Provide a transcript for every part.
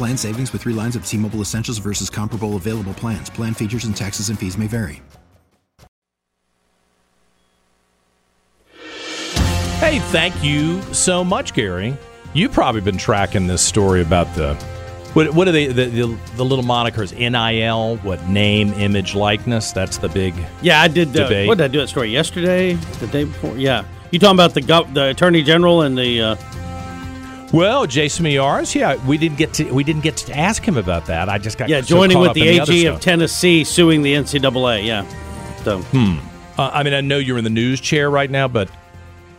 Plan savings with three lines of T Mobile Essentials versus comparable available plans. Plan features and taxes and fees may vary. Hey, thank you so much, Gary. You've probably been tracking this story about the what, what are they the, the, the little monikers NIL? What name, image, likeness? That's the big Yeah, I did. Uh, Debate. what did I do that story yesterday? The day before? Yeah, you talking about the gov- the attorney general and the? Uh, Well, Jason Miyares, yeah, we didn't get to we didn't get to ask him about that. I just got yeah, so joining with the in the AG of. Tennessee suing the NCAA. Yeah, so Uh, I mean, I know you're in the news chair right now, but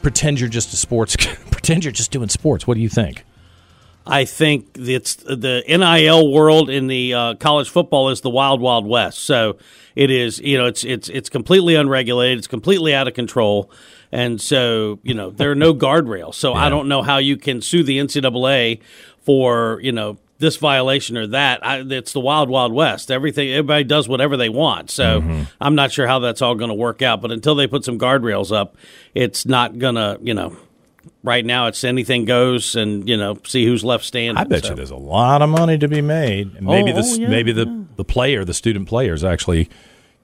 pretend you're just a sports. pretend you're just doing sports. What do you think? I think it's the NIL world in the uh, college football is the wild wild west. So it is, you know, it's it's it's completely unregulated. It's completely out of control, and so you know there are no guardrails. So I don't know how you can sue the NCAA for you know this violation or that. I, it's the wild wild west. Everything everybody does whatever they want. So mm-hmm. I'm not sure how that's all going to work out. But until they put some guardrails up, it's not gonna you know. Right now, it's anything goes, and you know, see who's left standing. I bet So- you there's a lot of money to be made. And maybe Oh, this, oh, yeah, maybe the the player, the student players, actually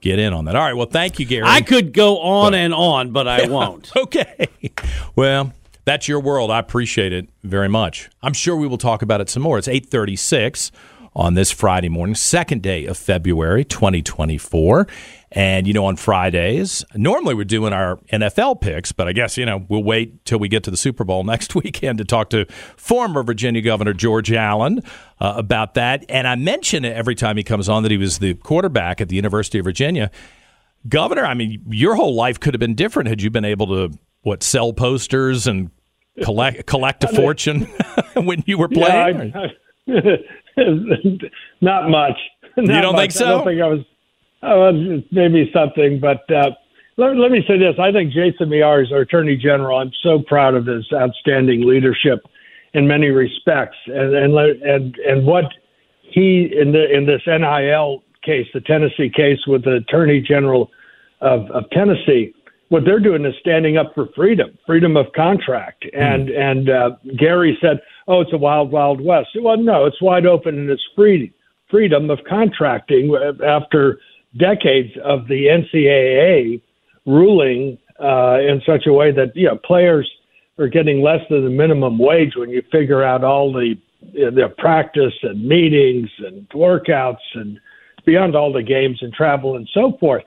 get in on that. All right. Well, thank you, Gary. I could go on and on, but I won't. okay. Well, that's your world. I appreciate it very much. I'm sure we will talk about it some more. It's 836 on this Friday morning, second day of February 2024. And, you know, on Fridays, normally we're doing our NFL picks, but I guess, you know, we'll wait till we get to the Super Bowl next weekend to talk to former Virginia Governor George Allen uh, about that. And I mention it every time he comes on that he was the quarterback at the University of Virginia. Governor, I mean, your whole life could have been different had you been able to what sell posters and collect collect a fortune when you were playing. Yeah, I, not much. Not don't much. think so? I don't think I was. I was maybe something, but uh, let, let me say this: I think Jason Miyares, our Attorney General, I'm so proud of his outstanding leadership in many respects, and and and and what he in the in this NIL case, the Tennessee case with the Attorney General of, of Tennessee, what they're doing is standing up for freedom, freedom of contract. And and uh, Gary said, "Oh, it's a wild, wild west." Well, no, it's wide open and it's free freedom of contracting after decades of the NCAA ruling uh, in such a way that you know players are getting less than the minimum wage when you figure out all the the practice and meetings and workouts and beyond all the games and travel and so forth.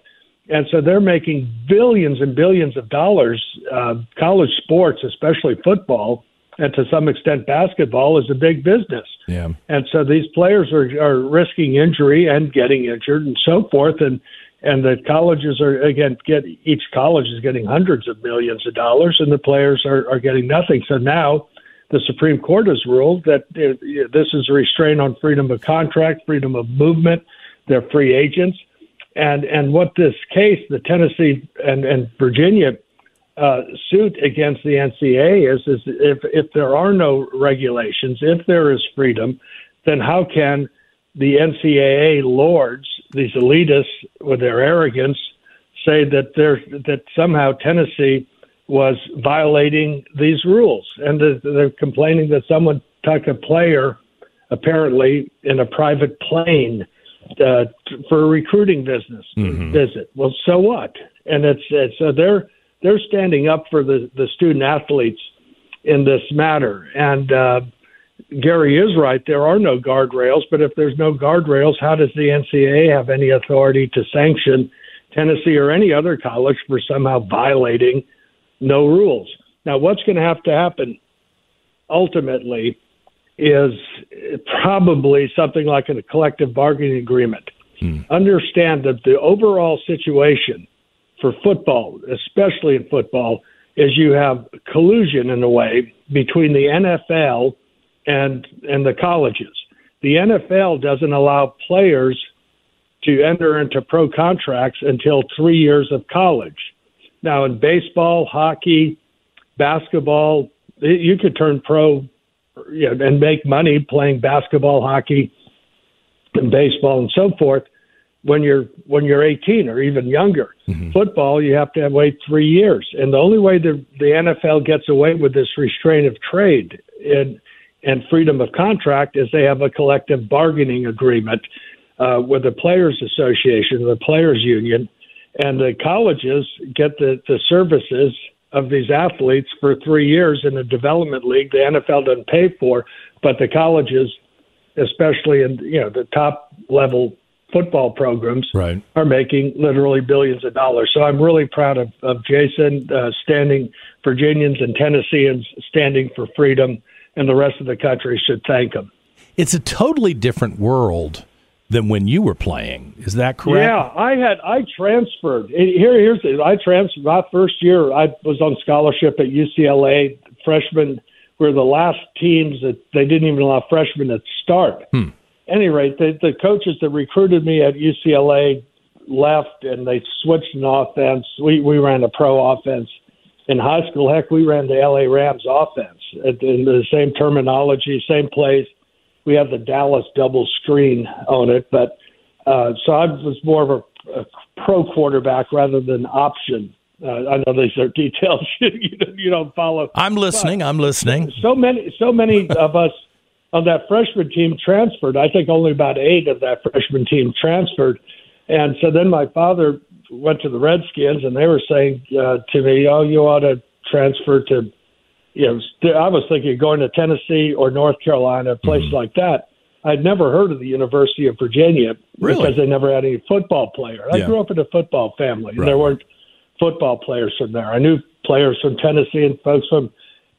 And so they're making billions and billions of dollars. Uh, college sports, especially football, and to some extent basketball, is a big business. Yeah. And so these players are, are risking injury and getting injured and so forth. And and the colleges are again get each college is getting hundreds of millions of dollars, and the players are, are getting nothing. So now the Supreme Court has ruled that uh, this is a restraint on freedom of contract, freedom of movement. They're free agents, and and what this case, the Tennessee and and Virginia uh, suit against the NCAA is is if if there are no regulations, if there is freedom, then how can the NCAA lords, these elitists with their arrogance, say that they're that somehow Tennessee was violating these rules, and they're complaining that someone took a player apparently in a private plane uh, for a recruiting business visit. Well, so what? And it's it's uh, they're they're standing up for the the student athletes in this matter, and uh, Gary is right. There are no guardrails, but if there's no guardrails, how does the NCAA have any authority to sanction Tennessee or any other college for somehow violating no rules? Now, what's going to have to happen ultimately is probably something like a collective bargaining agreement. Hmm. Understand that the overall situation for football, especially in football, is you have collusion in a way between the NFL and and the colleges. The NFL doesn't allow players to enter into pro contracts until three years of college. Now, in baseball, hockey, basketball, you could turn pro you know, and make money playing basketball, hockey, and baseball, and so forth when you're when you're 18 or even younger. Mm-hmm. Football, you have to wait three years, and the only way the the NFL gets away with this restraint of trade and and freedom of contract is they have a collective bargaining agreement uh, with the Players Association, the Players Union, and the colleges get the the services of these athletes for three years in a development league. The NFL doesn't pay for, but the colleges, especially in you know the top level football programs right. are making literally billions of dollars. So I'm really proud of, of Jason uh, standing Virginians and Tennesseans standing for freedom, and the rest of the country should thank him. It's a totally different world than when you were playing. Is that correct? Yeah, I had I transferred. Here, here's I transferred my first year. I was on scholarship at UCLA. Freshmen were the last teams that they didn't even allow freshmen to start. Hmm any rate, the, the coaches that recruited me at UCLA left and they switched an offense. We we ran a pro offense in high school. Heck, we ran the LA Rams offense in the same terminology, same plays. We have the Dallas double screen on it, but uh, so I was more of a, a pro quarterback rather than option. Uh, I know these are details you, you don't follow. I'm listening. But I'm listening. So many, so many of us of that freshman team transferred. I think only about eight of that freshman team transferred. And so then my father went to the Redskins, and they were saying uh, to me, "Oh, you ought to transfer to." You know, I was thinking of going to Tennessee or North Carolina, a place mm-hmm. like that. I'd never heard of the University of Virginia really? because they never had any football player. I grew up in a football family, and right. there weren't football players from there. I knew players from Tennessee and folks from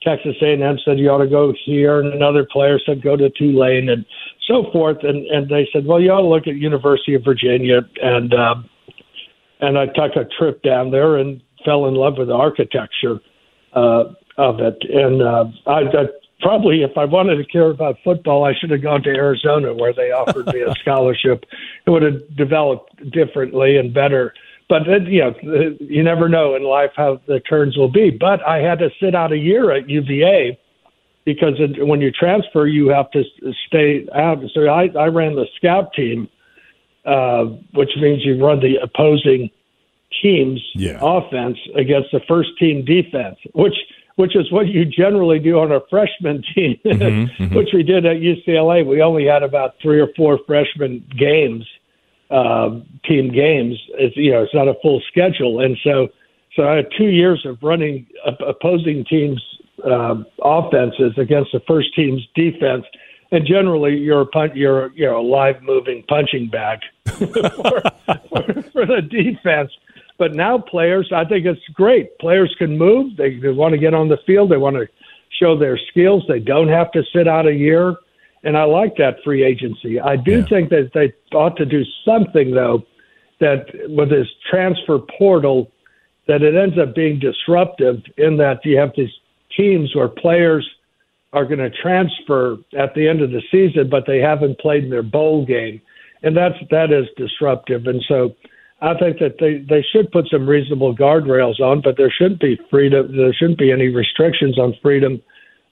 Texas A&M said you ought to go here, and another player said go to Tulane, and so forth. And and they said, well, you ought to look at University of Virginia, and um, and I took a trip down there and fell in love with the architecture uh, of it. And uh, I, I probably, if I wanted to care about football, I should have gone to Arizona, where they offered me a scholarship. It would have developed differently and better but it, you know, you never know in life how the turns will be. But I had to sit out a year at UVA because it, when you transfer, you have to stay out. So I, I ran the scout team, uh, which means you run the opposing team's yeah. offense against the first team defense, which which is what you generally do on a freshman team, mm-hmm, mm-hmm. which we did at UCLA. We only had about three or four freshman games uh, team games. It's you know it's not a full schedule, and so so I had two years of running opposing teams' uh, offenses against the first team's defense, and generally you're a pun- you're you know a live moving punching bag for, for, for the defense. But now players, I think it's great. Players can move. They, they want to get on the field. They want to show their skills. They don't have to sit out a year and I like that free agency. I do yeah. think that they ought to do something though that with this transfer portal that it ends up being disruptive in that you have these teams where players are going to transfer at the end of the season, but they haven't played in their bowl game, and that's that is disruptive. And so, I think that they they should put some reasonable guardrails on, but there shouldn't be freedom. There shouldn't be any restrictions on freedom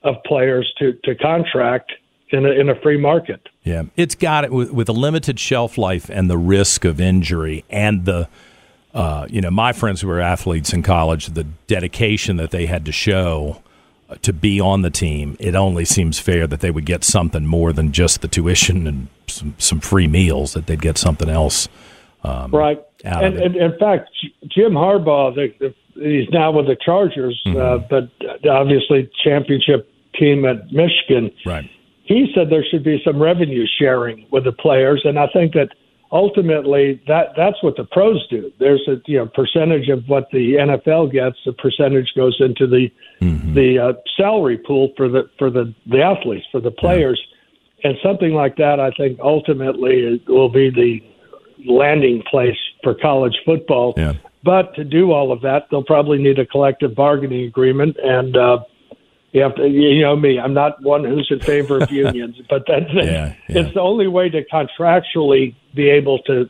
of players to to contract in a, in a free market. Yeah, it's got it with, with a limited shelf life and the risk of injury and the. Uh, you know, my friends who were athletes in college, the dedication that they had to show uh, to be on the team, it only seems fair that they would get something more than just the tuition and some, some free meals, that they'd get something else. Um, right. And, and, in fact, Jim Harbaugh, the, the, he's now with the Chargers, mm-hmm. uh, but obviously championship team at Michigan. Right he said there should be some revenue sharing with the players, and I think that ultimately that that's what the pros do. There's a you know percentage of what the NFL gets, the percentage goes into the mm-hmm. the uh, salary pool for the for the the athletes for the players, yeah. and something like that. I think ultimately will be the landing place for college football. Yeah. But to do all of that, they'll probably need a collective bargaining agreement and. Uh, you have to, you know me. I'm not one who's in favor of unions, but that's yeah, yeah. it's the only way to contractually be able to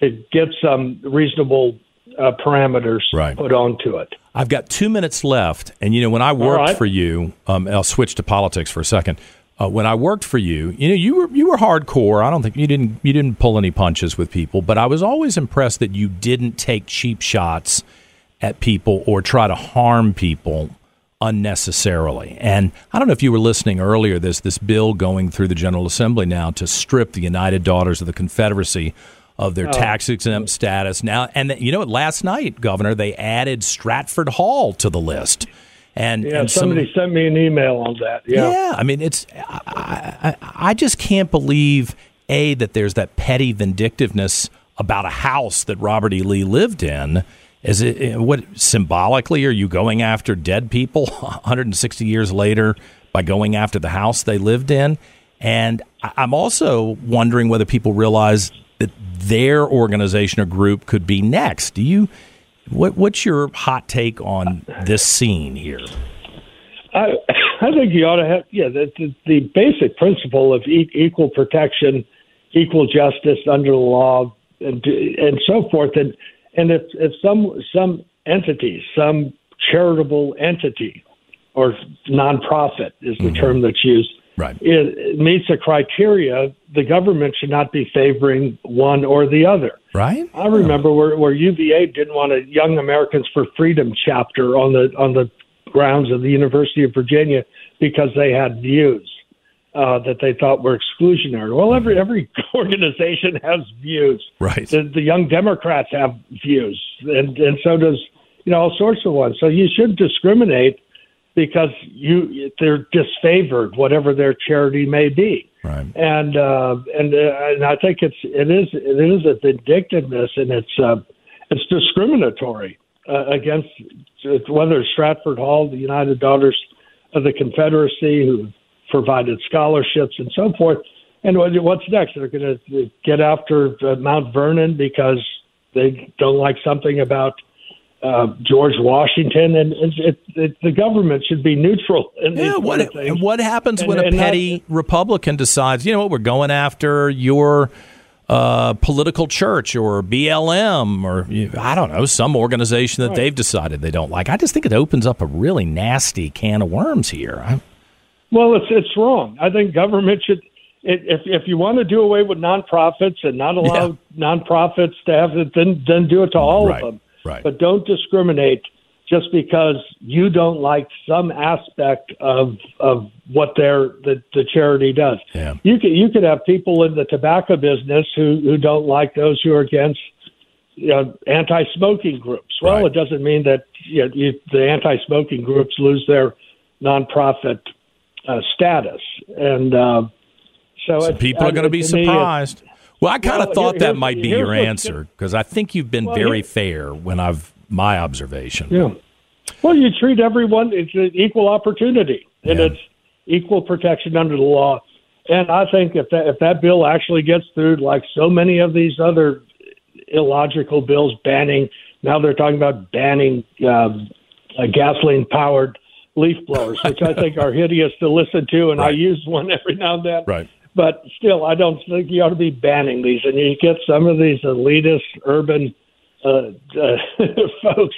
to get some reasonable uh, parameters right. put onto it. I've got two minutes left, and you know when I worked right. for you, um, I'll switch to politics for a second. Uh, when I worked for you, you know you were you were hardcore. I don't think you didn't you didn't pull any punches with people, but I was always impressed that you didn't take cheap shots at people or try to harm people unnecessarily. And I don't know if you were listening earlier. There's this bill going through the General Assembly now to strip the United Daughters of the Confederacy of their oh. tax exempt status. Now, and you know what? Last night, Governor, they added Stratford Hall to the list. And, yeah, and somebody some, sent me an email on that. Yeah, yeah. I mean, it's I, I, I just can't believe a that there's that petty vindictiveness about a house that Robert E. Lee lived in is it eh, what symbolically are you going after dead people 160 years later by going after the house they lived in? And I'm also wondering whether people realize that their organization or group could be next. Do you? What, what's your hot take on this scene here? I, I think you ought to have yeah the, the, the basic principle of e- equal protection, equal justice under the law, and and so forth. And and if, if some some entity, some charitable entity or nonprofit is the mm-hmm. term that's used, right. it, meets a criteria, the government should not be favoring one or the other. Right. I remember where, where UVA didn't want a Young Americans for Freedom chapter on the on the grounds of the University of Virginia because they had views uh, that they thought were exclusionary. Well, every every organization has views. Right. The, the Young Democrats have views, and and so does you know all sorts of ones. So you should discriminate because you they're disfavored, whatever their charity may be. Right. And uh, and uh, and I think it's it is it is a vindictiveness and it's uh, it's discriminatory uh, against whether it's Stratford Hall, the United Daughters of the Confederacy, who provided scholarships and so forth. And what's next? They're going to get after uh, Mount Vernon because they don't like something about uh, George Washington, and it, it, the government should be neutral. In yeah, what what happens and, when a petty not, Republican decides, you know what, we're going after your uh, political church or BLM or I don't know some organization that right. they've decided they don't like? I just think it opens up a really nasty can of worms here. I, well, it's it's wrong. I think government should. If if you want to do away with nonprofits and not allow yeah. nonprofits to have it, then then do it to all right. of them. Right. But don't discriminate just because you don't like some aspect of of what their the, the charity does. Yeah. You could you could have people in the tobacco business who who don't like those who are against you know, anti-smoking groups. Well, right. it doesn't mean that you know, you, the anti-smoking groups lose their nonprofit uh, status, and uh, so, people are going to be surprised. Me, well, I kind of well, thought here, that might be your answer because I think you've been well, very fair when I've my observation. Yeah. Well, you treat everyone it's an equal opportunity, and yeah. it's equal protection under the law. And I think if that if that bill actually gets through, like so many of these other illogical bills banning, now they're talking about banning um, uh, gasoline powered leaf blowers, which I think are hideous to listen to, and right. I use one every now and then. Right. But still, I don't think you ought to be banning these. And you get some of these elitist urban uh, uh, folks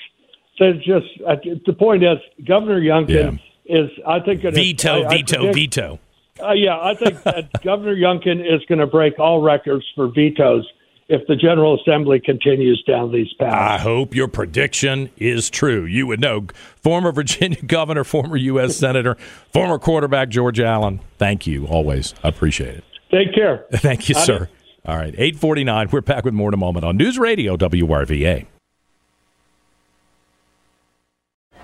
that just. Uh, the point is, Governor Youngkin yeah. is, I think, gonna, veto, I, veto, predict, veto. Uh, yeah, I think that Governor Youngkin is going to break all records for vetoes if the General Assembly continues down these paths. I hope your prediction is true. You would know. Former Virginia governor, former U.S. Senator, former quarterback George Allen, thank you always. I appreciate it. Take care. Thank you, sir. All right, 849. We're back with more in a moment on News Radio WRVA.